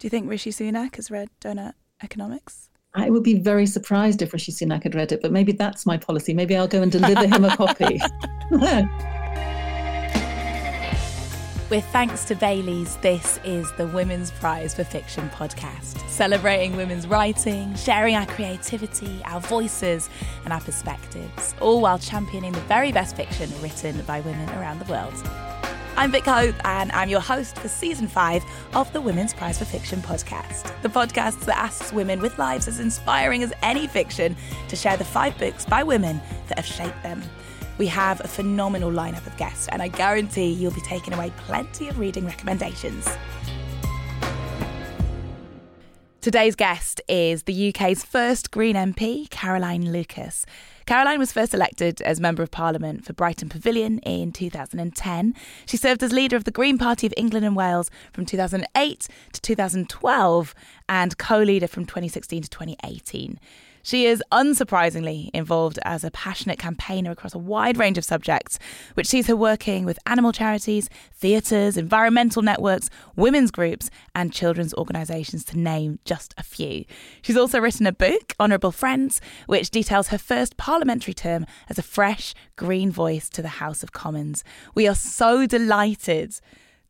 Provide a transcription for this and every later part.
Do you think Rishi Sunak has read Doughnut Economics? I would be very surprised if Rishi Sunak had read it, but maybe that's my policy. Maybe I'll go and deliver him a copy. With thanks to Baileys, this is the Women's Prize for Fiction podcast, celebrating women's writing, sharing our creativity, our voices, and our perspectives, all while championing the very best fiction written by women around the world. I'm Vick Hope, and I'm your host for season five of the Women's Prize for Fiction podcast, the podcast that asks women with lives as inspiring as any fiction to share the five books by women that have shaped them. We have a phenomenal lineup of guests, and I guarantee you'll be taking away plenty of reading recommendations. Today's guest is the UK's first Green MP, Caroline Lucas. Caroline was first elected as Member of Parliament for Brighton Pavilion in 2010. She served as leader of the Green Party of England and Wales from 2008 to 2012 and co leader from 2016 to 2018. She is unsurprisingly involved as a passionate campaigner across a wide range of subjects, which sees her working with animal charities, theatres, environmental networks, women's groups, and children's organisations, to name just a few. She's also written a book, Honourable Friends, which details her first parliamentary term as a fresh, green voice to the House of Commons. We are so delighted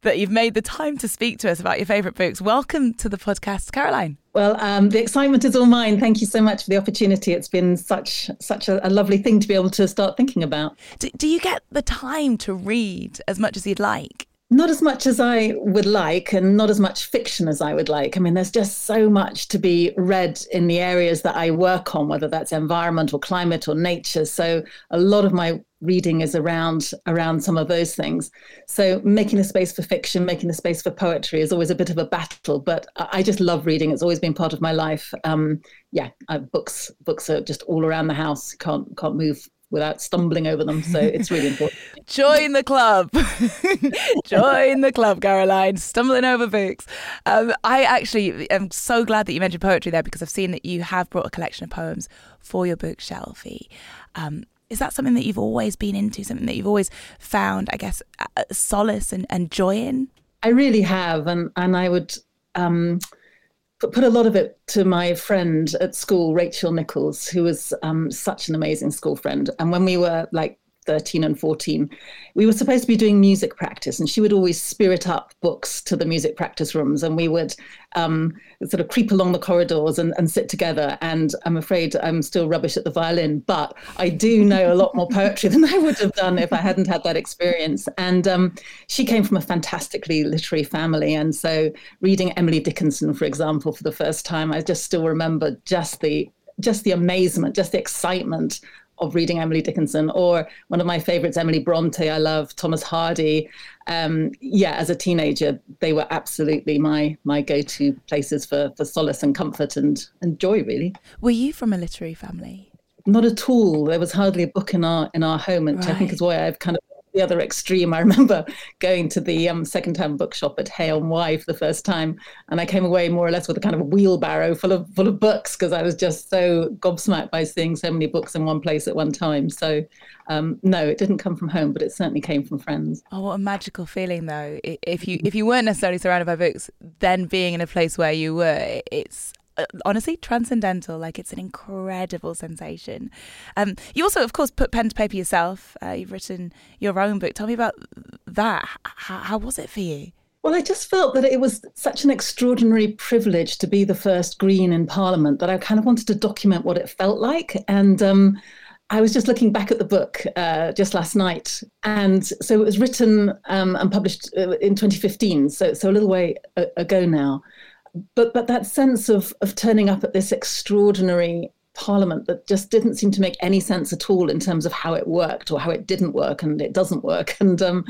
that you've made the time to speak to us about your favourite books. Welcome to the podcast, Caroline. Well, um, the excitement is all mine. Thank you so much for the opportunity. It's been such such a, a lovely thing to be able to start thinking about. Do, do you get the time to read as much as you'd like? Not as much as I would like, and not as much fiction as I would like. I mean, there's just so much to be read in the areas that I work on, whether that's environment or climate or nature. So, a lot of my reading is around around some of those things. So, making a space for fiction, making a space for poetry is always a bit of a battle. But I just love reading; it's always been part of my life. Um, yeah, uh, books books are just all around the house. Can't can't move without stumbling over them. So it's really important. Join the club. Join the club, Caroline. Stumbling over books. Um, I actually am so glad that you mentioned poetry there because I've seen that you have brought a collection of poems for your book, Shelfie. Um, is that something that you've always been into, something that you've always found, I guess, solace and, and joy in? I really have. And, and I would. Um, put a lot of it to my friend at school, Rachel Nichols, who was um, such an amazing school friend. And when we were like 13 and 14, we were supposed to be doing music practice, and she would always spirit up books to the music practice rooms, and we would um, sort of creep along the corridors and, and, sit together. And I'm afraid I'm still rubbish at the violin, but I do know a lot more poetry than I would have done if I hadn't had that experience. And um, she came from a fantastically literary family, and so reading Emily Dickinson, for example, for the first time, I just still remember just the just the amazement, just the excitement of reading Emily Dickinson, or one of my favorites, Emily Bronte. I love Thomas Hardy. Um, yeah, as a teenager, they were absolutely my my go to places for for solace and comfort and and joy. Really. Were you from a literary family? Not at all. There was hardly a book in our in our home, which right. I think is why I've kind of the other extreme. I remember going to the um, second-hand bookshop at Hay on Wye for the first time, and I came away more or less with a kind of a wheelbarrow full of full of books because I was just so gobsmacked by seeing so many books in one place at one time. So, um, no, it didn't come from home, but it certainly came from friends. Oh, what a magical feeling, though! If you if you weren't necessarily surrounded by books, then being in a place where you were, it's honestly transcendental. Like it's an incredible sensation. Um, you also, of course, put pen to paper yourself. Uh, you've written your own book. Tell me about that. How, how was it for you? Well, I just felt that it was such an extraordinary privilege to be the first Green in Parliament that I kind of wanted to document what it felt like. And um, I was just looking back at the book uh, just last night, and so it was written um, and published uh, in 2015, so so a little way ago now but but that sense of of turning up at this extraordinary parliament that just didn't seem to make any sense at all in terms of how it worked or how it didn't work and it doesn't work. And um,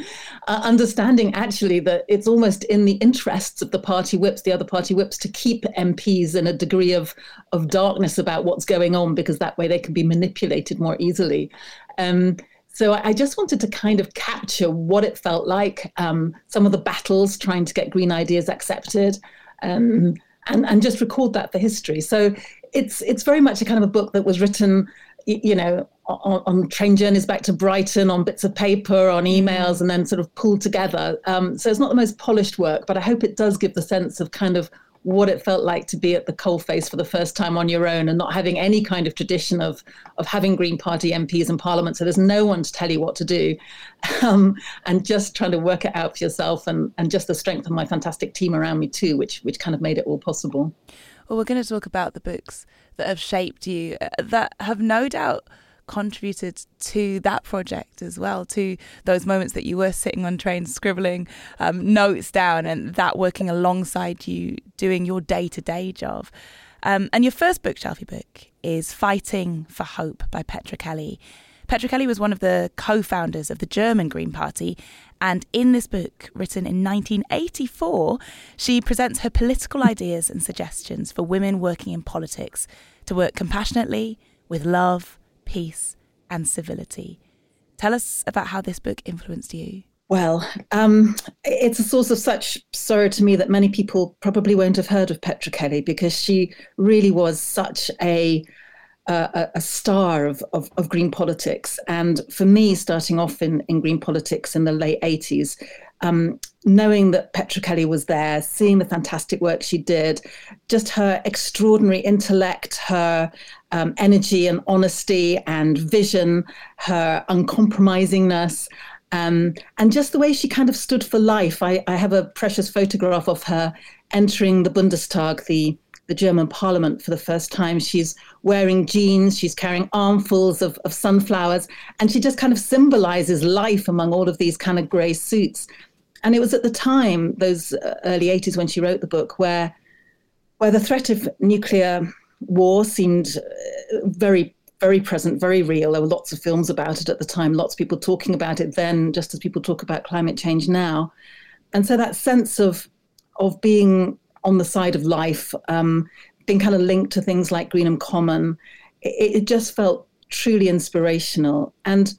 uh, understanding actually that it's almost in the interests of the party whips the other party whips to keep MPs in a degree of of darkness about what's going on because that way they can be manipulated more easily. Um, so I just wanted to kind of capture what it felt like, um, some of the battles trying to get green ideas accepted, um, and and just record that for history. So it's it's very much a kind of a book that was written, you know, on, on train journeys back to Brighton, on bits of paper, on emails, and then sort of pulled together. Um, so it's not the most polished work, but I hope it does give the sense of kind of what it felt like to be at the coalface for the first time on your own and not having any kind of tradition of of having Green Party MPs in Parliament. So there's no one to tell you what to do, um, and just trying to work it out for yourself, and and just the strength of my fantastic team around me too, which which kind of made it all possible. Well, we're going to talk about the books that have shaped you, uh, that have no doubt contributed to that project as well, to those moments that you were sitting on trains scribbling um, notes down and that working alongside you doing your day to day job. Um, and your first bookshelfie book is Fighting for Hope by Petra Kelly. Petra Kelly was one of the co founders of the German Green Party. And in this book, written in 1984, she presents her political ideas and suggestions for women working in politics to work compassionately, with love, peace, and civility. Tell us about how this book influenced you. Well, um, it's a source of such sorrow to me that many people probably won't have heard of Petra Kelly because she really was such a uh, a star of, of, of, green politics. And for me, starting off in, in green politics in the late 80s, um, knowing that Petra Kelly was there, seeing the fantastic work she did, just her extraordinary intellect, her um, energy and honesty and vision, her uncompromisingness. Um, and just the way she kind of stood for life. I, I, have a precious photograph of her entering the Bundestag, the, the German parliament, for the first time. She's wearing jeans, she's carrying armfuls of, of sunflowers, and she just kind of symbolizes life among all of these kind of grey suits. And it was at the time, those uh, early 80s, when she wrote the book, where, where the threat of nuclear war seemed uh, very very present, very real. There were lots of films about it at the time, lots of people talking about it then, just as people talk about climate change now. And so that sense of of being on the side of life, um, being kind of linked to things like Greenham Common, it, it just felt truly inspirational. And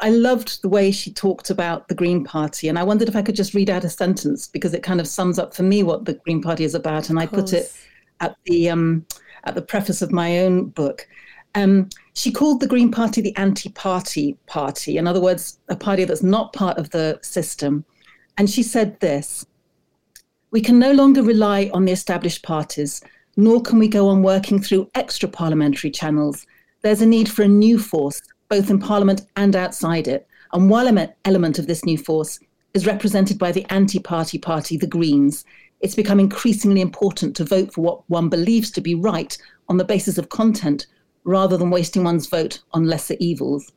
I loved the way she talked about the Green Party. And I wondered if I could just read out a sentence because it kind of sums up for me what the Green Party is about. And I put it at the um, at the preface of my own book. Um, she called the Green Party the anti party party, in other words, a party that's not part of the system. And she said this We can no longer rely on the established parties, nor can we go on working through extra parliamentary channels. There's a need for a new force, both in Parliament and outside it. And one element of this new force is represented by the anti party party, the Greens it's become increasingly important to vote for what one believes to be right on the basis of content rather than wasting one's vote on lesser evils.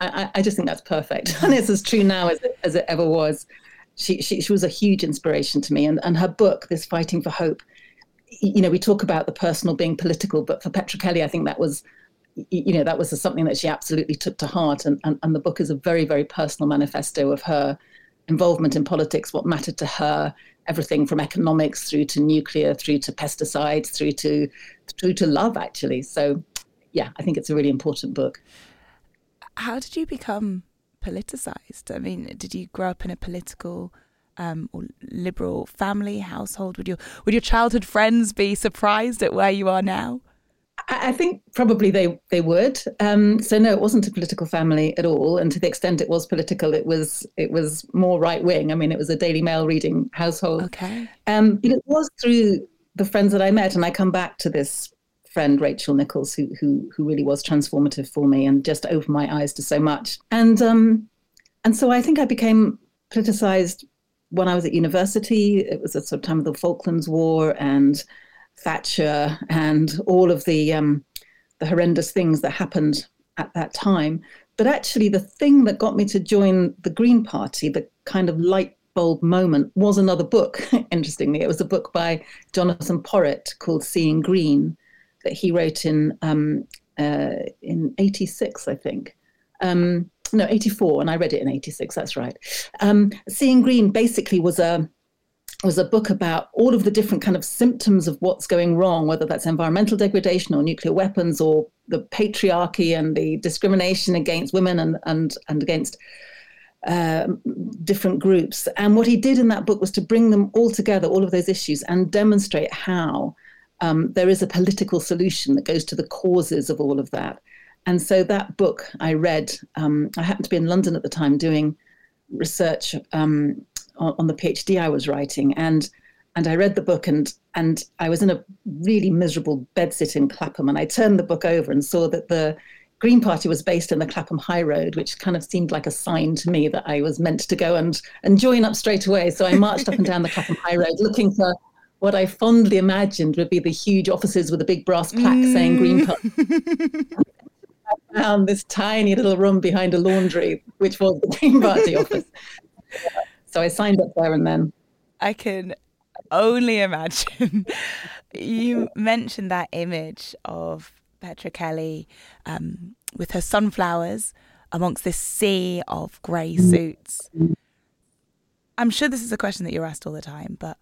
I, I just think that's perfect. And it's as true now as it, as it ever was. She, she, she was a huge inspiration to me. And, and her book, this Fighting for Hope, you know, we talk about the personal being political, but for Petra Kelly, I think that was, you know, that was something that she absolutely took to heart. And, and, and the book is a very, very personal manifesto of her involvement in politics, what mattered to her, everything from economics through to nuclear, through to pesticides, through to through to love, actually. So, yeah, I think it's a really important book. How did you become politicized? I mean, did you grow up in a political um, or liberal family household? Would your would your childhood friends be surprised at where you are now? I think probably they they would. Um, so no, it wasn't a political family at all, and to the extent it was political, it was it was more right wing. I mean, it was a Daily Mail reading household. Okay. Um, but it was through the friends that I met, and I come back to this friend Rachel Nichols, who who who really was transformative for me and just opened my eyes to so much. And um, and so I think I became politicized when I was at university. It was at sort of time of the Falklands War and Thatcher and all of the um, the horrendous things that happened at that time. But actually, the thing that got me to join the Green Party, the kind of light bulb moment, was another book. Interestingly, it was a book by Jonathan Porritt called Seeing Green that he wrote in um, uh, in '86, I think. Um, no, 84, and I read it in 86, that's right. Um, Seeing Green basically was a was a book about all of the different kind of symptoms of what's going wrong, whether that's environmental degradation or nuclear weapons or the patriarchy and the discrimination against women and and and against uh, different groups. And what he did in that book was to bring them all together, all of those issues, and demonstrate how um, there is a political solution that goes to the causes of all of that. And so that book I read. Um, I happened to be in London at the time doing research um, on, on the PhD I was writing, and and I read the book and and I was in a really miserable bedsit in Clapham and I turned the book over and saw that the Green Party was based in the Clapham High Road, which kind of seemed like a sign to me that I was meant to go and, and join up straight away. So I marched up and down the Clapham High Road looking for what I fondly imagined would be the huge offices with a big brass plaque mm. saying Green Party. I found this tiny little room behind a laundry, which was the Green Party office. So I signed up there and then. I can only imagine. you mentioned that image of Petra Kelly um, with her sunflowers amongst this sea of grey mm. suits. I'm sure this is a question that you're asked all the time, but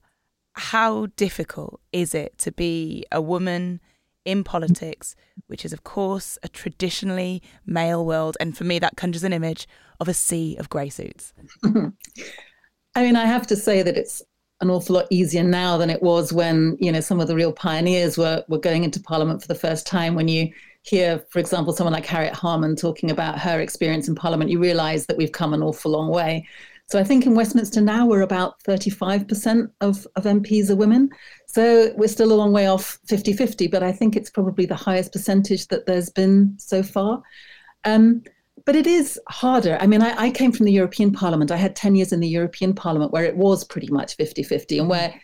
how difficult is it to be a woman in politics, which is, of course, a traditionally male world? And for me, that conjures an image of a sea of grey suits. I mean, I have to say that it's an awful lot easier now than it was when you know some of the real pioneers were were going into parliament for the first time when you hear for example someone like harriet harman talking about her experience in parliament you realize that we've come an awful long way so i think in westminster now we're about 35% of, of mps are women so we're still a long way off 50-50 but i think it's probably the highest percentage that there's been so far um, but it is harder. I mean, I, I, came from the European Parliament. I had 10 years in the European Parliament where it was pretty much 50 50 and where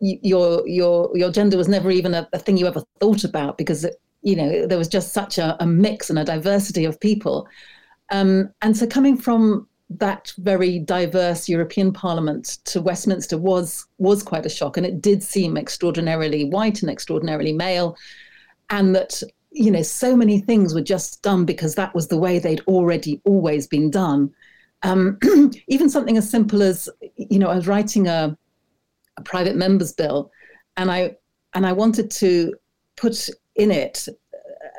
your, your, your gender was never even a, a thing you ever thought about because, it, you know, there was just such a, a mix and a diversity of people. Um, and so coming from that very diverse European Parliament to Westminster was was quite a shock, and it did seem extraordinarily white and extraordinarily male, and that you know, so many things were just done because that was the way they'd already always been done. Um, even something as simple as, you know, I was writing a, a private members bill, and I and I wanted to put in it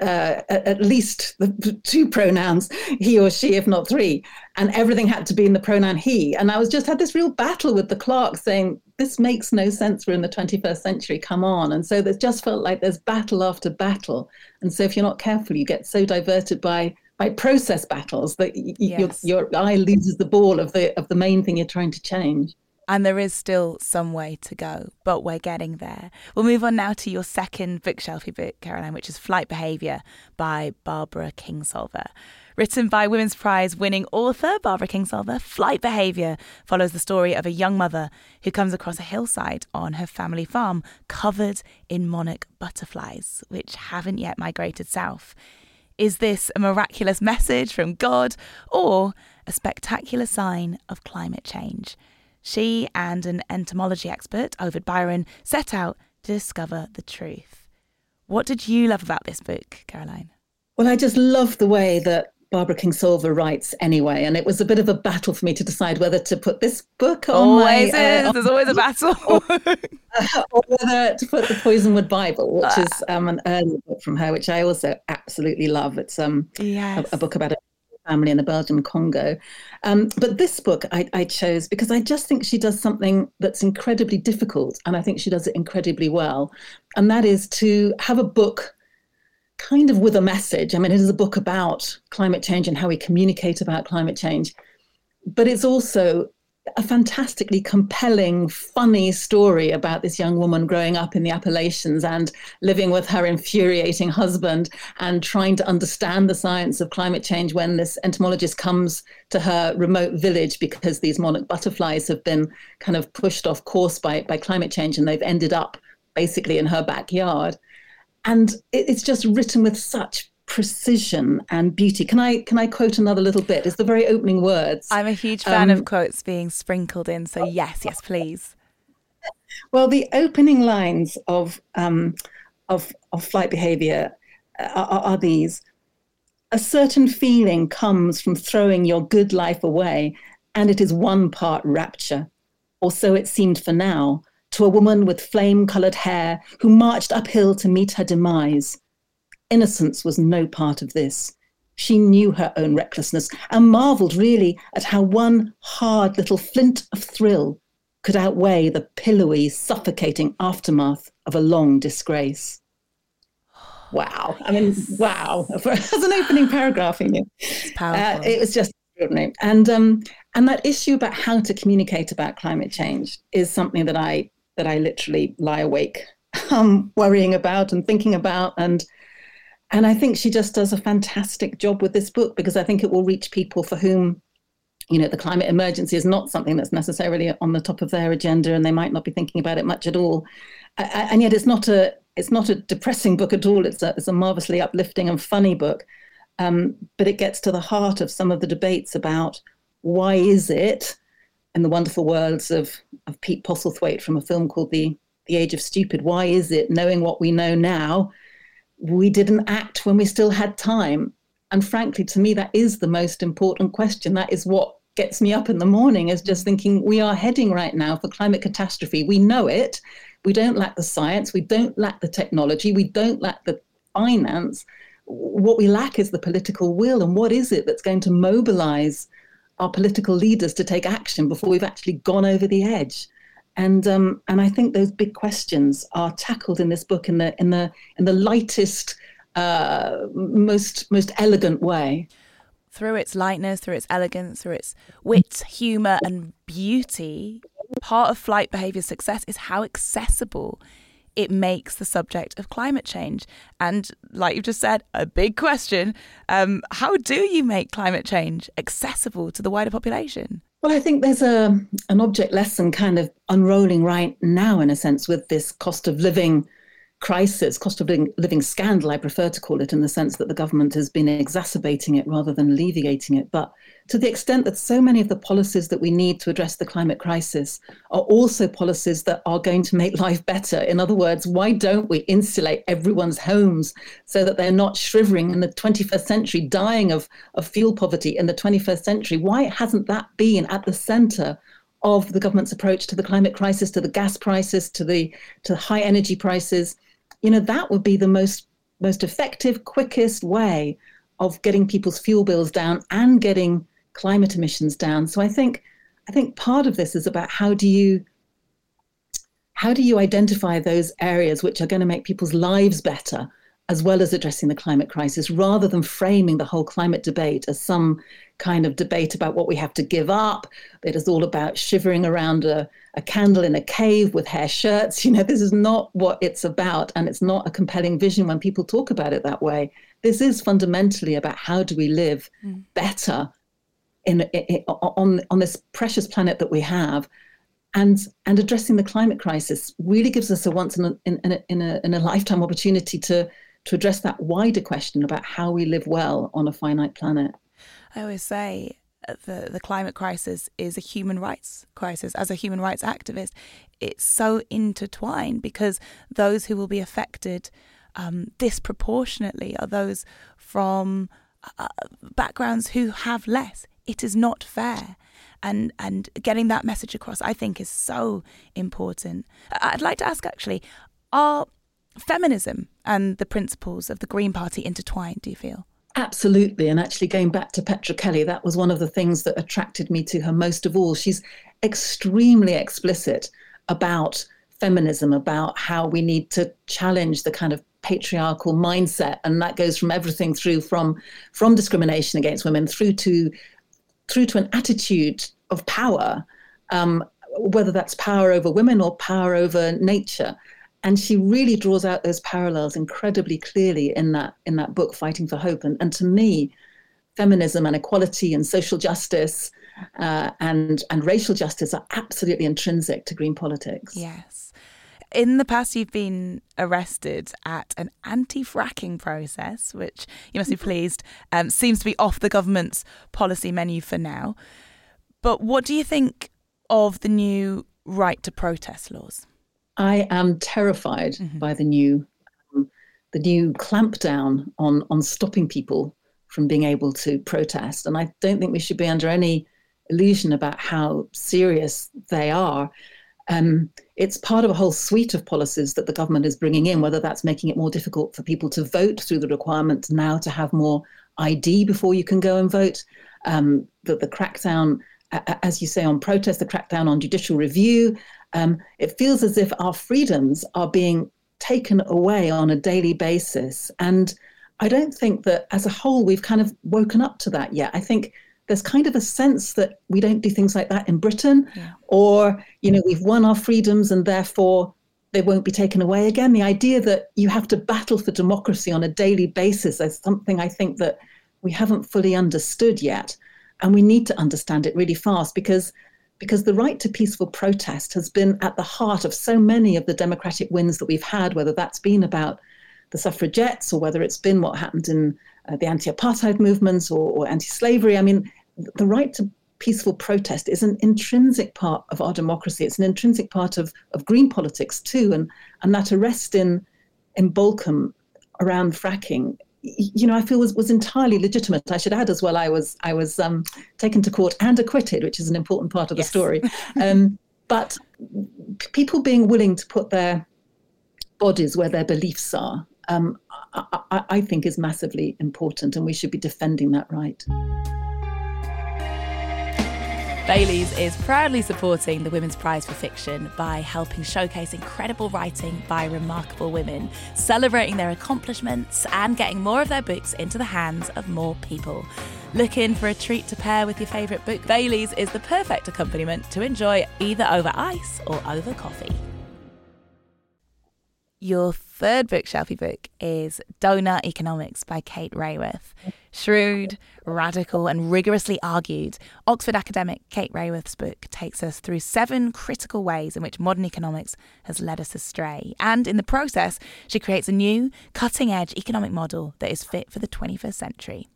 uh, at least the two pronouns, he or she, if not three, and everything had to be in the pronoun he. And I was just had this real battle with the clerk saying, this makes no sense. We're in the 21st century. Come on. And so there just felt like there's battle after battle. And so if you're not careful, you get so diverted by by process battles that y- yes. your, your eye loses the ball of the of the main thing you're trying to change. And there is still some way to go, but we're getting there. We'll move on now to your second bookshelfie book, Caroline, which is Flight Behaviour by Barbara Kingsolver. Written by Women's Prize winning author Barbara Kingsolver, Flight Behaviour follows the story of a young mother who comes across a hillside on her family farm covered in monarch butterflies, which haven't yet migrated south. Is this a miraculous message from God or a spectacular sign of climate change? She and an entomology expert, Ovid Byron, set out to discover the truth. What did you love about this book, Caroline? Well, I just love the way that Barbara Kingsolver writes anyway, and it was a bit of a battle for me to decide whether to put this book on always my, is. Uh, There's always a battle, or, uh, or, whether to put the Poisonwood Bible, which is ah. um, an early book from her, which I also absolutely love. It's um, yes. a, a, book about a family in the Belgian Congo. Um, but this book I, I chose because I just think she does something that's incredibly difficult, and I think she does it incredibly well, and that is to have a book kind of with a message. I mean, it is a book about climate change and how we communicate about climate change, but it's also a fantastically compelling, funny story about this young woman growing up in the Appalachians and living with her infuriating husband and trying to understand the science of climate change when this entomologist comes to her remote village because these monarch butterflies have been kind of pushed off course by, by climate change and they've ended up basically in her backyard. And it's just written with such precision and beauty. Can I can I quote another little bit? It's the very opening words. I'm a huge fan um, of quotes being sprinkled in, so yes, yes, please. Well, the opening lines of um, of of flight behaviour uh, are, are these: a certain feeling comes from throwing your good life away, and it is one part rapture, or so it seemed for now to a woman with flame coloured hair who marched uphill to meet her demise. Innocence was no part of this. She knew her own recklessness and marvelled really at how one hard little flint of thrill could outweigh the pillowy, suffocating aftermath of a long disgrace. Wow. I mean, wow. As an opening paragraph, you know. Uh, it was just extraordinary. And, um, and that issue about how to communicate about climate change is something that I that I literally lie awake um, worrying about and thinking about and and I think she just does a fantastic job with this book because I think it will reach people for whom you know the climate emergency is not something that's necessarily on the top of their agenda and they might not be thinking about it much at all. And yet it's not a it's not a depressing book at all. It's a, it's a marvelously uplifting and funny book. Um, but it gets to the heart of some of the debates about why is it in the wonderful words of, of Pete Postlethwaite from a film called the the age of stupid why is it knowing what we know now we didn't act when we still had time and frankly, to me, that is the most important question. That is what gets me up in the morning, is just thinking we are heading right now for climate catastrophe. We know it. We don't lack the science. We don't lack the technology. We don't lack the finance. What we lack is the political will. And what is it that's going to mobilize our political leaders to take action before we've actually gone over the edge? And um, and I think those big questions are tackled in this book in the in the in the lightest uh, most most elegant way. Through its lightness, through its elegance, through its wit, humour, and beauty, part of flight behaviour success is how accessible it makes the subject of climate change. And like you've just said, a big question um, how do you make climate change accessible to the wider population? Well, I think there's a an object lesson kind of unrolling right now, in a sense, with this cost of living crisis, cost of living, living, scandal, I prefer to call it, in the sense that the government has been exacerbating it rather than alleviating it. But to the extent that so many of the policies that we need to address the climate crisis are also policies that are going to make life better. In other words, why don't we insulate everyone's homes so that they're not shivering in the 21st century, dying of, of fuel poverty in the 21st century? Why hasn't that been at the center of the government's approach to the climate crisis, to the gas prices, to the to high energy prices? You know, that would be the most most effective, quickest way of getting people's fuel bills down and getting climate emissions down. So I think I think part of this is about how do you how do you identify those areas which are going to make people's lives better as well as addressing the climate crisis rather than framing the whole climate debate as some kind of debate about what we have to give up. It is all about shivering around a, a candle in a cave with hair shirts. You know, this is not what it's about. And it's not a compelling vision when people talk about it that way. This is fundamentally about how do we live mm. better in, in, on, on this precious planet that we have. And, and addressing the climate crisis really gives us a once in a, in, in, a, in, a, in a lifetime opportunity to, to address that wider question about how we live well on a finite planet. I always say uh, the the climate crisis is a human rights crisis. As a human rights activist, it's so intertwined because those who will be affected um, disproportionately are those from uh, backgrounds who have less. It is not fair. And, and getting that message across, I think, is so important. I'd like to ask actually, are feminism and the principles of the Green Party intertwined, do you feel? Absolutely. And actually, going back to Petra Kelly, that was one of the things that attracted me to her most of all. She's extremely explicit about feminism, about how we need to challenge the kind of patriarchal mindset. And that goes from everything through from, from discrimination against women through to through to an attitude of power, um, whether that's power over women or power over nature and she really draws out those parallels incredibly clearly in that in that book fighting for hope. And, and to me feminism and equality and social justice uh, and and racial justice are absolutely intrinsic to green politics. Yes. In the past you've been arrested at an anti-fracking process which you must be pleased um, seems to be off the government's policy menu for now. But what do you think of the new right to protest laws I am terrified mm-hmm. by the new um, the new clampdown on on stopping people from being able to protest, and I don't think we should be under any illusion about how serious they are. Um, it's part of a whole suite of policies that the government is bringing in, whether that's making it more difficult for people to vote through the requirement now to have more ID before you can go and vote, um, that the crackdown, as you say, on protest, the crackdown on judicial review, um, it feels as if our freedoms are being taken away on a daily basis. And I don't think that as a whole we've kind of woken up to that yet. I think there's kind of a sense that we don't do things like that in Britain, yeah. or you know we've won our freedoms and therefore they won't be taken away again. The idea that you have to battle for democracy on a daily basis is something I think that we haven't fully understood yet, and we need to understand it really fast because because the right to peaceful protest has been at the heart of so many of the democratic wins that we've had, whether that's been about the suffragettes or whether it's been what happened in uh, the anti apartheid movements or, or anti slavery. I mean, the right to peaceful protest is an intrinsic part of our democracy. It's an intrinsic part of, of green politics too. And, and that arrest in, in Balcombe around fracking you know, I feel was, was entirely legitimate. I should add as well, I was I was um, taken to court and acquitted, which is an important part of the yes. story. Um, but people being willing to put their bodies where their beliefs are, um, I, I think, is massively important, and we should be defending that right. Baileys is proudly supporting the Women's Prize for Fiction by helping showcase incredible writing by remarkable women, celebrating their accomplishments and getting more of their books into the hands of more people. Looking for a treat to pair with your favourite book? Baileys is the perfect accompaniment to enjoy either over ice or over coffee. Your third bookshelfie book is Doughnut Economics by Kate Raworth. Shrewd, radical, and rigorously argued, Oxford academic Kate Raworth's book takes us through seven critical ways in which modern economics has led us astray. And in the process, she creates a new, cutting edge economic model that is fit for the 21st century.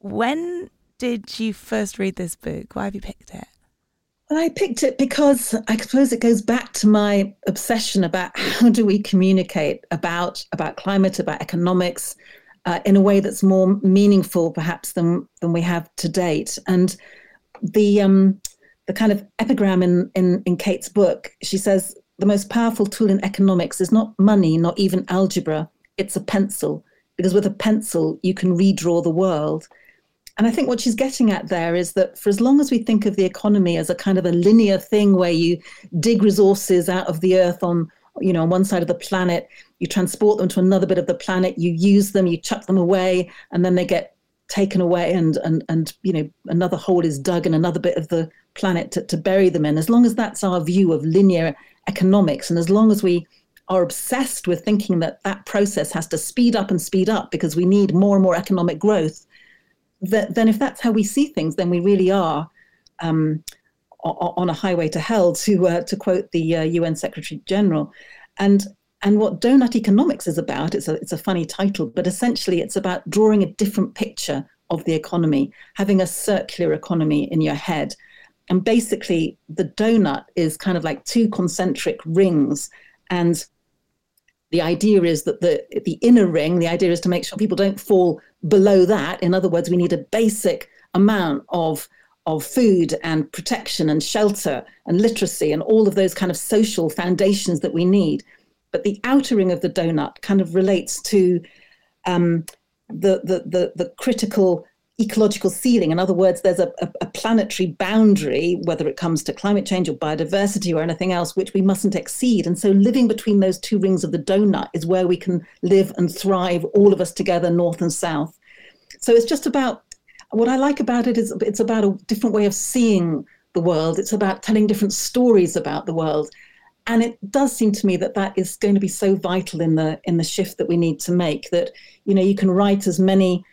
When did you first read this book? Why have you picked it? Well, I picked it because I suppose it goes back to my obsession about how do we communicate about about climate, about economics, uh, in a way that's more meaningful, perhaps than than we have to date. And the um, the kind of epigram in, in in Kate's book, she says the most powerful tool in economics is not money, not even algebra. It's a pencil, because with a pencil you can redraw the world. And I think what she's getting at there is that for as long as we think of the economy as a kind of a linear thing where you dig resources out of the earth on, you know, on one side of the planet, you transport them to another bit of the planet, you use them, you chuck them away, and then they get taken away and and and you know another hole is dug in another bit of the planet to, to bury them in. As long as that's our view of linear economics and as long as we are obsessed with thinking that that process has to speed up and speed up because we need more and more economic growth that, then if that's how we see things, then we really are um, on a highway to hell, to uh, to quote the uh, UN Secretary General. And and what Doughnut Economics is about, it's a it's a funny title, but essentially it's about drawing a different picture of the economy, having a circular economy in your head. And basically, the donut is kind of like two concentric rings, and the idea is that the the inner ring, the idea is to make sure people don't fall below that. In other words, we need a basic amount of of food and protection and shelter and literacy and all of those kind of social foundations that we need. But the outer ring of the donut kind of relates to um, the, the, the, the critical ecological ceiling. In other words, there's a, a, a, planetary boundary, whether it comes to climate change or biodiversity or anything else, which we mustn't exceed. And so living between those two rings of the donut is where we can live and thrive, all of us together, north and south. So it's just about what I like about it is it's about a different way of seeing the world. It's about telling different stories about the world. And it does seem to me that that is going to be so vital in the in the shift that we need to make that you know you can write as many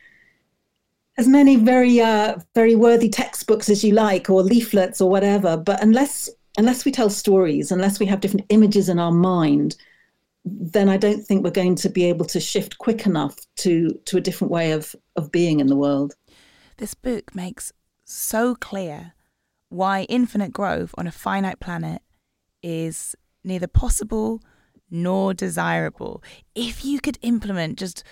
as many very uh, very worthy textbooks as you like or leaflets or whatever but unless unless we tell stories unless we have different images in our mind then i don't think we're going to be able to shift quick enough to to a different way of of being in the world this book makes so clear why infinite growth on a finite planet is neither possible nor desirable if you could implement just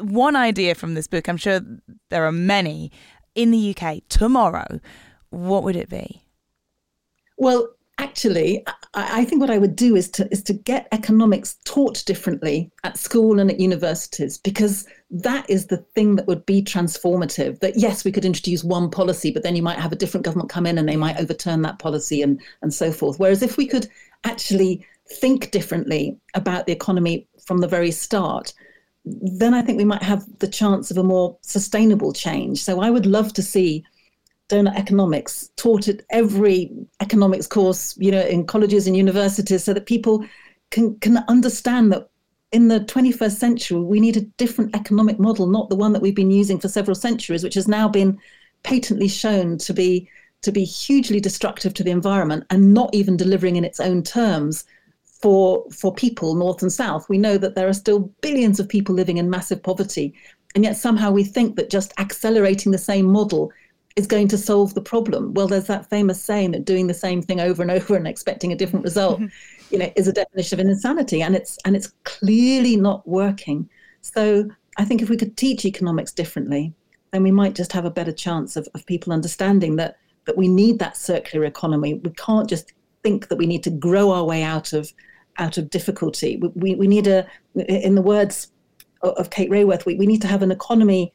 one idea from this book, I'm sure there are many in the UK tomorrow, what would it be? Well, actually, I, think what I would do is to is to get economics taught differently at school and at universities because that is the thing that would be transformative. That yes, we could introduce one policy, but then you might have a different government come in and they might overturn that policy and and so forth. Whereas if we could actually think differently about the economy from the very start, then I think we might have the chance of a more sustainable change. So I would love to see doughnut economics taught at every economics course, you know, in colleges and universities, so that people can can understand that in the 21st century we need a different economic model, not the one that we've been using for several centuries, which has now been patently shown to be to be hugely destructive to the environment and not even delivering in its own terms for for people north and south. We know that there are still billions of people living in massive poverty, and yet somehow we think that just accelerating the same model is going to solve the problem. Well, there's that famous saying that doing the same thing over and over and expecting a different result, mm-hmm. You know, is a definition of insanity, and it's and it's clearly not working. So I think if we could teach economics differently, then we might just have a better chance of, of people understanding that that we need that circular economy. We can't just think that we need to grow our way out of out of difficulty. We, we, we need a, in the words of Kate Raworth, we, we need to have an economy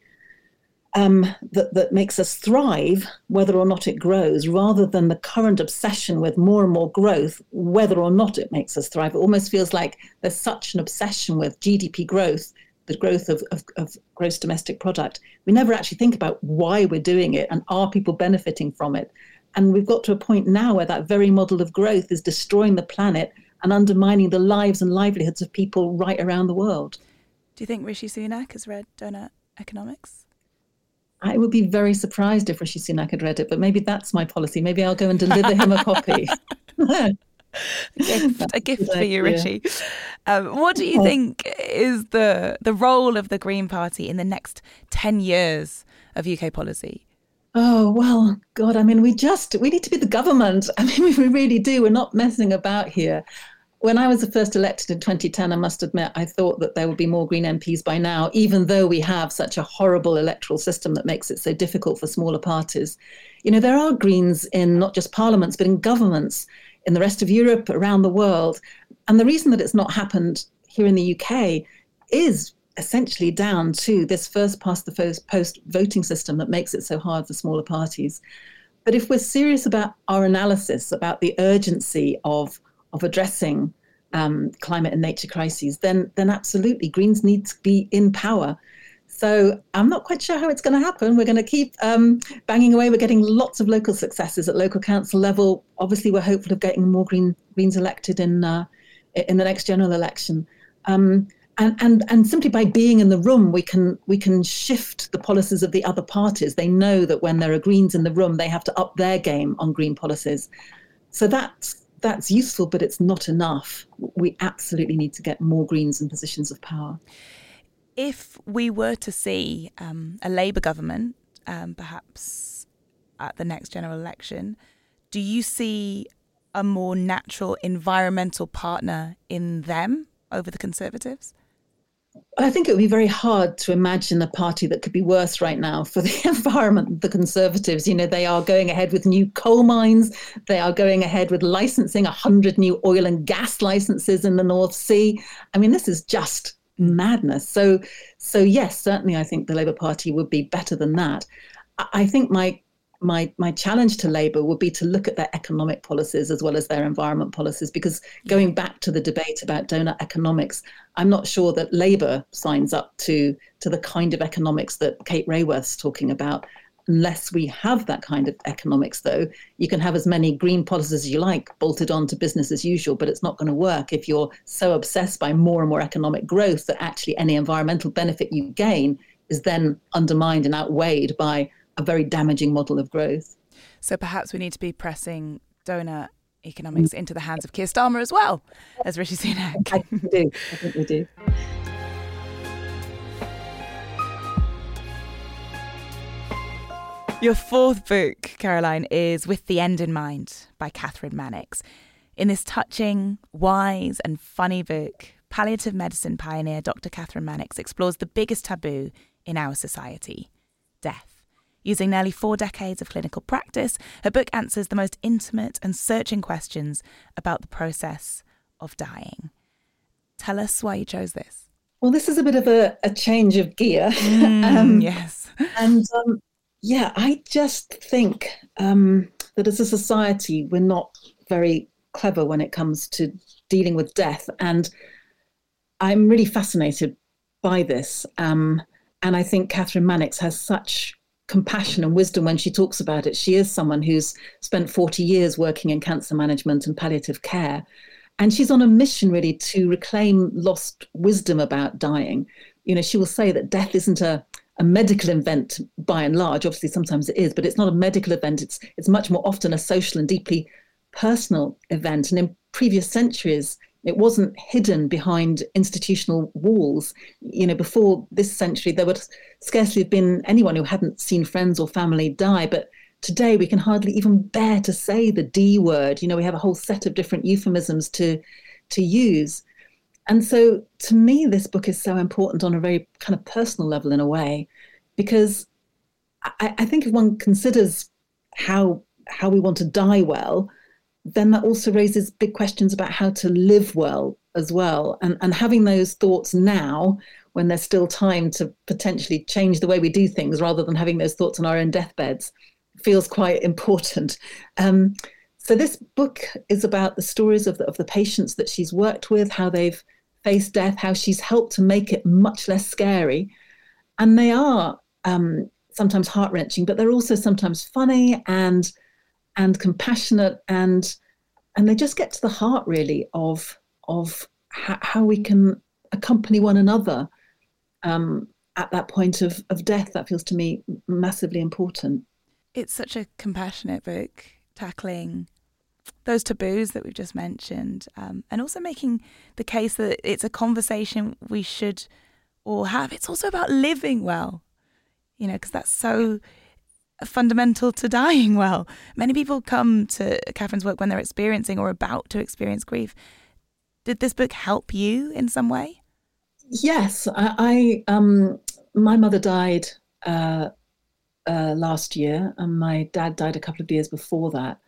um, that, that makes us thrive, whether or not it grows, rather than the current obsession with more and more growth, whether or not it makes us thrive. It almost feels like there's such an obsession with GDP growth, the growth of, of, of gross domestic product. We never actually think about why we're doing it and are people benefiting from it. And we've got to a point now where that very model of growth is destroying the planet and undermining the lives and livelihoods of people right around the world. Do you think Rishi Sunak has read Doughnut Economics? I would be very surprised if Rishi Sunak had read it, but maybe that's my policy. Maybe I'll go and deliver him a copy. a gift, a gift for you, Rishi. Um, what do you think is the the role of the Green Party in the next ten years of UK policy? Oh well, God, I mean, we just we need to be the government. I mean, we really do. We're not messing about here when I was first elected in 2010, I must admit, I thought that there would be more Green MPs by now, even though we have such a horrible electoral system that makes it so difficult for smaller parties. You know, there are Greens in not just parliaments, but in governments in the rest of Europe, around the world. And the reason that it's not happened here in the UK is essentially down to this first past the post voting system that makes it so hard for smaller parties. But if we're serious about our analysis, about the urgency of of addressing um, climate and nature crises, then then absolutely Greens need to be in power. So I'm not quite sure how it's going to happen. We're going to keep um, banging away. We're getting lots of local successes at local council level. Obviously, we're hopeful of getting more Green Greens elected in uh, in the next general election. Um, and, and and simply by being in the room, we can we can shift the policies of the other parties. They know that when there are Greens in the room, they have to up their game on green policies. So that's that's useful, but it's not enough. We absolutely need to get more Greens in positions of power. If we were to see um, a Labour government, um, perhaps at the next general election, do you see a more natural environmental partner in them over the Conservatives? I think it would be very hard to imagine a party that could be worse right now for the environment. The Conservatives, you know, they are going ahead with new coal mines. They are going ahead with licensing 100 new oil and gas licenses in the North Sea. I mean, this is just madness. So, so yes, certainly, I think the Labour Party would be better than that. I think my my my challenge to Labour would be to look at their economic policies as well as their environment policies. Because going back to the debate about doughnut economics, I'm not sure that Labour signs up to to the kind of economics that Kate Raworth's talking about. Unless we have that kind of economics, though, you can have as many green policies as you like bolted on to business as usual, but it's not going to work if you're so obsessed by more and more economic growth that actually any environmental benefit you gain is then undermined and outweighed by a very damaging model of growth. So perhaps we need to be pressing doughnut economics mm. into the hands of Keir Starmer as well as Rishi Sunak. I think we do. I think we do. Your fourth book, Caroline, is With the End in Mind by Kathryn Mannix. In this touching, wise, and funny book, palliative medicine pioneer Dr. Kathryn Mannix explores the biggest taboo in our society death. Using nearly four decades of clinical practice, her book answers the most intimate and searching questions about the process of dying. Tell us why you chose this. Well, this is a bit of a, a change of gear. Mm, um, yes. And um, yeah, I just think um, that as a society, we're not very clever when it comes to dealing with death. And I'm really fascinated by this. Um, and I think Kathryn Mannix has such compassion and wisdom when she talks about it. She is someone who's spent 40 years working in cancer management and palliative care. And she's on a mission really to reclaim lost wisdom about dying. You know, she will say that death isn't a, a medical event by and large. Obviously, sometimes it is, but it's not a medical event. It's it's much more often a social and deeply personal event. And in previous centuries, it wasn't hidden behind institutional walls. You know, before this century, there would scarcely have been anyone who hadn't seen friends or family die. But today, we can hardly even bear to say the D word. You know, we have a whole set of different euphemisms to to use. And so, to me, this book is so important on a very kind of personal level, in a way, because I, I think if one considers how how we want to die well, then that also raises big questions about how to live well as well. And, and having those thoughts now, when there's still time to potentially change the way we do things rather than having those thoughts on our own deathbeds, feels quite important. Um, so, this book is about the stories of the, of the patients that she's worked with, how they've faced death, how she's helped to make it much less scary. And they are um, sometimes heart wrenching, but they're also sometimes funny and and compassionate and and they just get to the heart really of of ha- how we can accompany one another um, at that point of, of death. That feels to me massively important. It's such a compassionate book tackling those taboos that we've just mentioned um, and also making the case that it's a conversation we should all have. It's also about living well you know because that's so fundamental to dying well. Many people come to Kathryn's work when they're experiencing or about to experience grief. Did this book help you in some way? Yes, I, I um, my mother died uh, uh, last year, and my dad died a couple of years before that.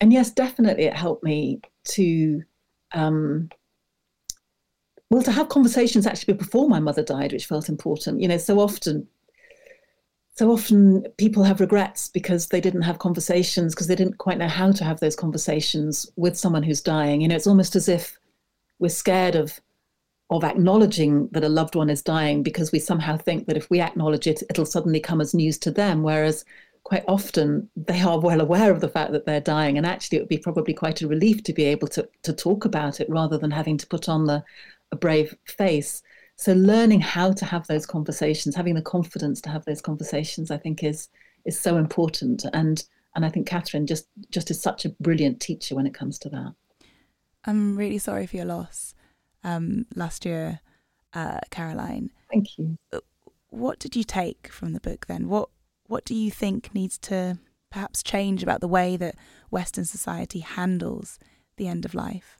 And yes, definitely, it helped me to. Um, well, to have conversations actually before my mother died, which felt important. You know, so often so often people have regrets because they didn't have conversations because they didn't quite know how to have those conversations with someone who's dying. You know it's almost as if we're scared of of acknowledging that a loved one is dying because we somehow think that if we acknowledge it it'll suddenly come as news to them whereas quite often they are well aware of the fact that they're dying and actually it would be probably quite a relief to be able to to talk about it rather than having to put on the a brave face so learning how to have those conversations having the confidence to have those conversations i think is is so important. And and i think Kathryn just just is such a brilliant teacher when it comes to that. I'm really sorry for your loss um, last year uh, caroline. Thank you. Uh, what did you take from the book then? What what do you think needs to perhaps change about the way that western society handles the end of life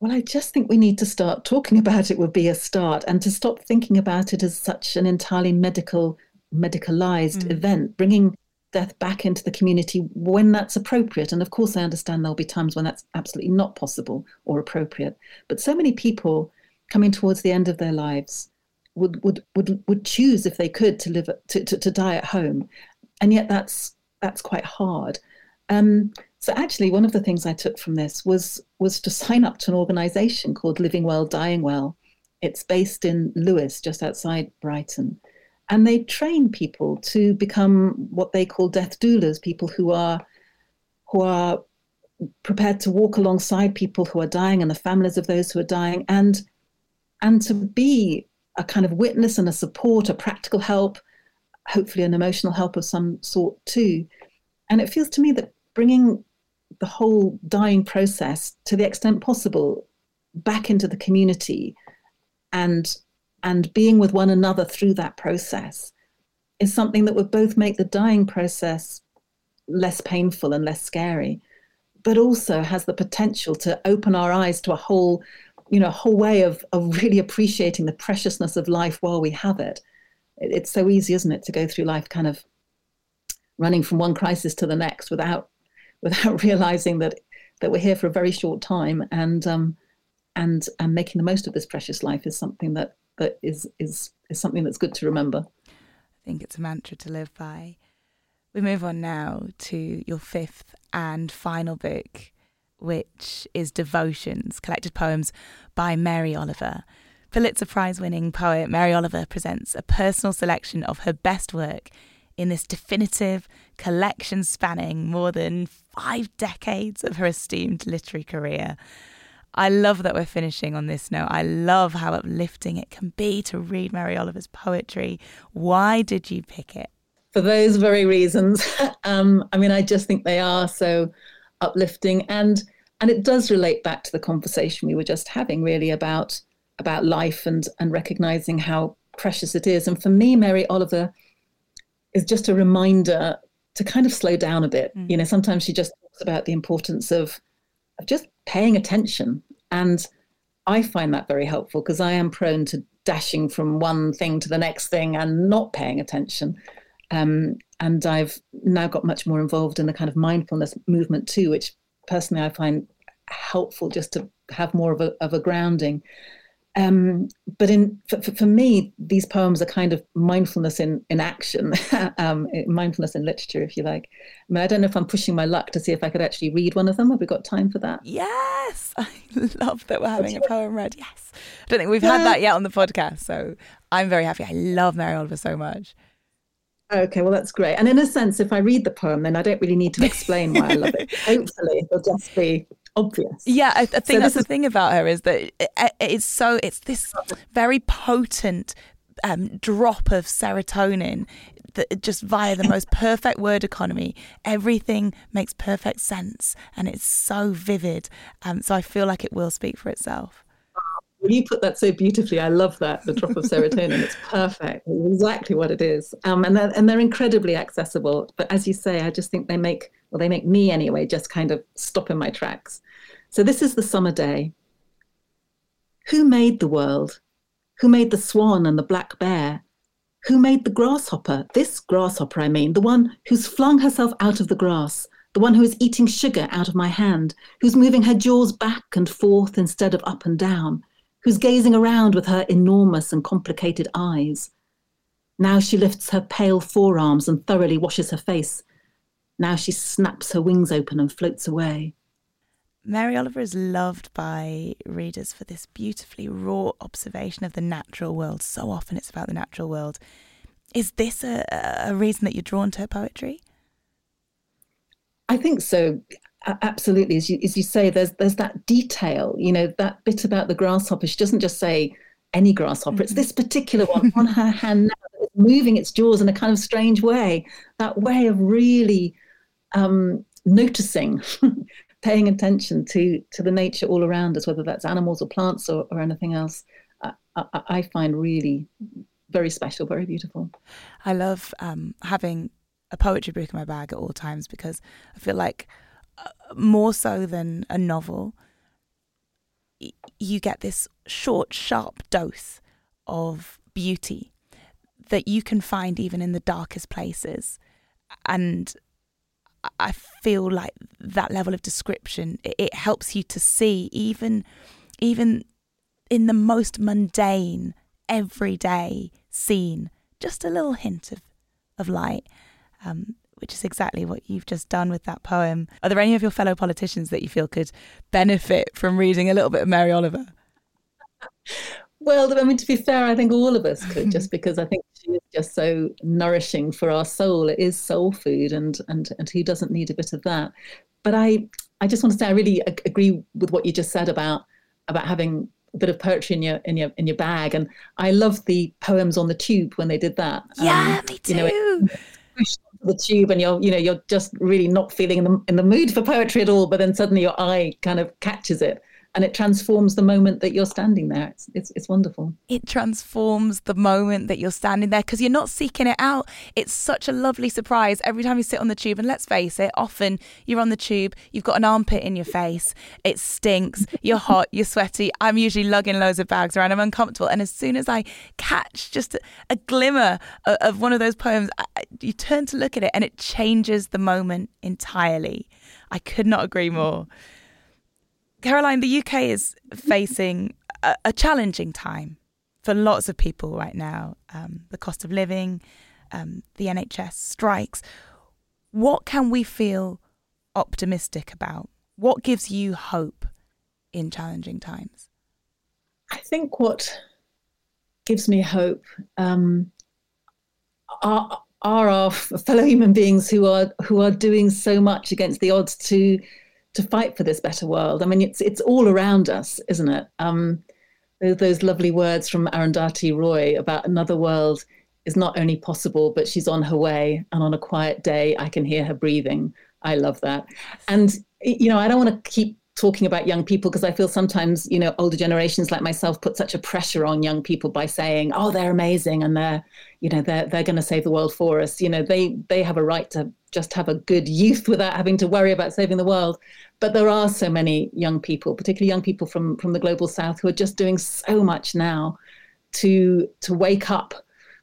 well, I just think we need to start talking about it would be a start and to stop thinking about it as such an entirely medical, medicalized mm. event, bringing death back into the community when that's appropriate. And of course, I understand there'll be times when that's absolutely not possible or appropriate. But so many people coming towards the end of their lives would would would, would choose if they could to live to, to, to die at home. And yet that's that's quite hard. Um, so actually, one of the things I took from this was was to sign up to an organisation called Living Well, Dying Well. It's based in Lewes, just outside Brighton, and they train people to become what they call death doulas, people who are who are prepared to walk alongside people who are dying and the families of those who are dying, and and to be a kind of witness and a support, a practical help, hopefully an emotional help of some sort too. And it feels to me that bringing the whole dying process to the extent possible back into the community and and being with one another through that process is something that would both make the dying process less painful and less scary but also has the potential to open our eyes to a whole you know whole way of of really appreciating the preciousness of life while we have it it's so easy isn't it to go through life kind of running from one crisis to the next without without realizing that that we're here for a very short time and um, and and making the most of this precious life is something that that is is is something that's good to remember. I think it's a mantra to live by. We move on now to your fifth and final book, which is Devotions, collected poems by Mary Oliver. Pulitzer Prize winning poet Mary Oliver presents a personal selection of her best work in this definitive collection spanning more than five decades of her esteemed literary career. I love that we're finishing on this note. I love how uplifting it can be to read Mary Oliver's poetry. Why did you pick it? For those very reasons. um, I mean, I just think they are so uplifting, and and it does relate back to the conversation we were just having, really about about life and and recognizing how precious it is. And for me, Mary Oliver is just a reminder to kind of slow down a bit. Mm. You know, sometimes she just talks about the importance of of just paying attention. And I find that very helpful because I am prone to dashing from one thing to the next thing and not paying attention. Um, and I've now got much more involved in the kind of mindfulness movement too, which personally I find helpful just to have more of a, of a grounding. Um, but in for, for, me, these poems are kind of mindfulness in in action, um, mindfulness in literature, if you like. I mean, I don't know if I'm pushing my luck to see if I could actually read one of them. Have we got time for that? Yes, I love that we're having a poem read. Yes, I don't think we've had that yet on the podcast, so I'm very happy. I love Mary Oliver so much. Okay, well that's great. And in a sense, if I read the poem, then I don't really need to explain why I love it. Hopefully, it'll just be obvious. Yeah, I, I think so that's the is... thing about her is that it, it's so it's this very potent um, drop of serotonin that just via the most perfect word economy, everything makes perfect sense and it's so vivid. Um, so I feel like it will speak for itself. Well, you put that so beautifully. I love that the drop of serotonin. it's perfect. It's exactly what it is. Um, and they're, and they're incredibly accessible. But as you say, I just think they make well, they make me anyway, just kind of stop in my tracks. So this is the summer day. Who made the world? Who made the swan and the black bear? Who made the grasshopper? This grasshopper, I mean, the one who's flung herself out of the grass, the one who is eating sugar out of my hand, who's moving her jaws back and forth instead of up and down, who's gazing around with her enormous and complicated eyes. Now she lifts her pale forearms and thoroughly washes her face. Now she snaps her wings open and floats away. Mary Oliver is loved by readers for this beautifully raw observation of the natural world. So often it's about the natural world. Is this a, a reason that you're drawn to her poetry? I think so. Absolutely, as you as you say, there's there's that detail. You know that bit about the grasshopper. She doesn't just say any grasshopper. Mm-hmm. It's this particular one on her hand now, moving its jaws in a kind of strange way. That way of really um, noticing, paying attention to to the nature all around us, whether that's animals or plants or, or anything else. I, I, I find really very special, very beautiful. I love um, having a poetry book in my bag at all times because I feel like uh, more so than a novel, you get this short, sharp dose of beauty that you can find even in the darkest places. And I feel like that level of description it, it helps you to see even even in the most mundane everyday scene just a little hint of of light um, which is exactly what you've just done with that poem. Are there any of your fellow politicians that you feel could benefit from reading a little bit of Mary Oliver? Well, I mean, to be fair, I think all of us could, just because I think is just so nourishing for our soul. It is soul food, and and and who doesn't need a bit of that? But I, I just want to say, I really agree with what you just said about about having a bit of poetry in your in your in your bag, and I love the poems on the tube when they did that. Yeah, um, me too. You know, the tube and you're you know you're just really not feeling in the, in the mood for poetry at all but then suddenly your eye kind of catches it and it transforms the moment that you're standing there. It's it's, it's wonderful. It transforms the moment that you're standing there because you're not seeking it out. It's such a lovely surprise every time you sit on the tube. And let's face it, often you're on the tube, you've got an armpit in your face, it stinks, you're hot, you're sweaty. I'm usually lugging loads of bags around. I'm uncomfortable, and as soon as I catch just a, a glimmer of, of, one of those poems, I, you turn to look at it, and it changes the moment entirely. I could not agree more. Caroline, the UK is facing a, a challenging time for lots of people right now. Um, the cost of living, um, the NHS strikes. What can we feel optimistic about? What gives you hope in challenging times? I think what gives me hope um, are are our fellow human beings who are who are doing so much against the odds to to fight for this better world. I mean, it's it's all around us, isn't it? Um, those lovely words from Arundhati Roy about another world is not only possible, but she's on her way, and on a quiet day, I can hear her breathing. I love that, and you know, I don't want to keep talking about young people because I feel sometimes, you know, older generations like myself put such a pressure on young people by saying, "Oh, they're amazing and they're, you know, they're they're going to save the world for us." You know, they they have a right to just have a good youth without having to worry about saving the world. But there are so many young people, particularly young people from from the global south, who are just doing so much now to to wake up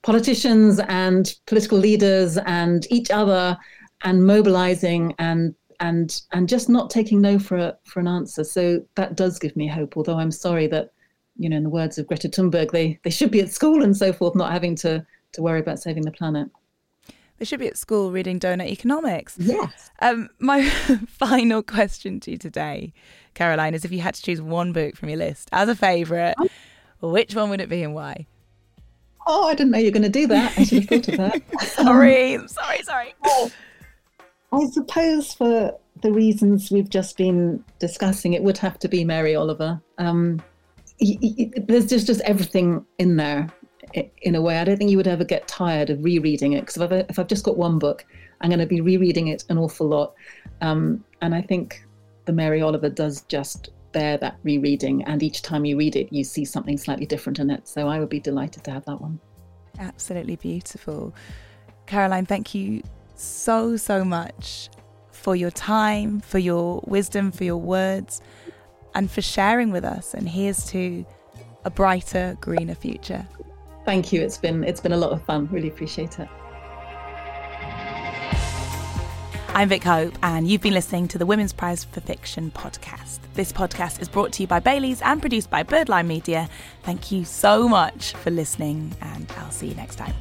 politicians and political leaders and each other and mobilizing and and and just not taking no for a, for an answer. So that does give me hope. Although I'm sorry that, you know, in the words of Greta Thunberg, they they should be at school and so forth, not having to to worry about saving the planet. They should be at school reading doughnut economics. Yes. Um, my final question to you today, Caroline, is if you had to choose one book from your list as a favourite, which one would it be and why? Oh, I didn't know you were going to do that. I should have thought of that. sorry, um, sorry, sorry. Oh, I suppose for the reasons we've just been discussing, it would have to be Mary Oliver. Um, there's just, just everything in there in a way. I don't think you would ever get tired of rereading it because if, if, I've just got one book, I'm going to be rereading it an awful lot. Um, and I think the Mary Oliver does just bear that rereading. And each time you read it, you see something slightly different in it. So I would be delighted to have that one. Absolutely beautiful. Caroline, thank you so, so much for your time, for your wisdom, for your words, and for sharing with us. And here's to a brighter, greener future. Thank you. It's been it's been a lot of fun. Really appreciate it. I'm Vick Hope, and you've been listening to the Women's Prize for Fiction podcast. This podcast is brought to you by Baileys and produced by Bird Lime Media. Thank you so much for listening, and I'll see you next time.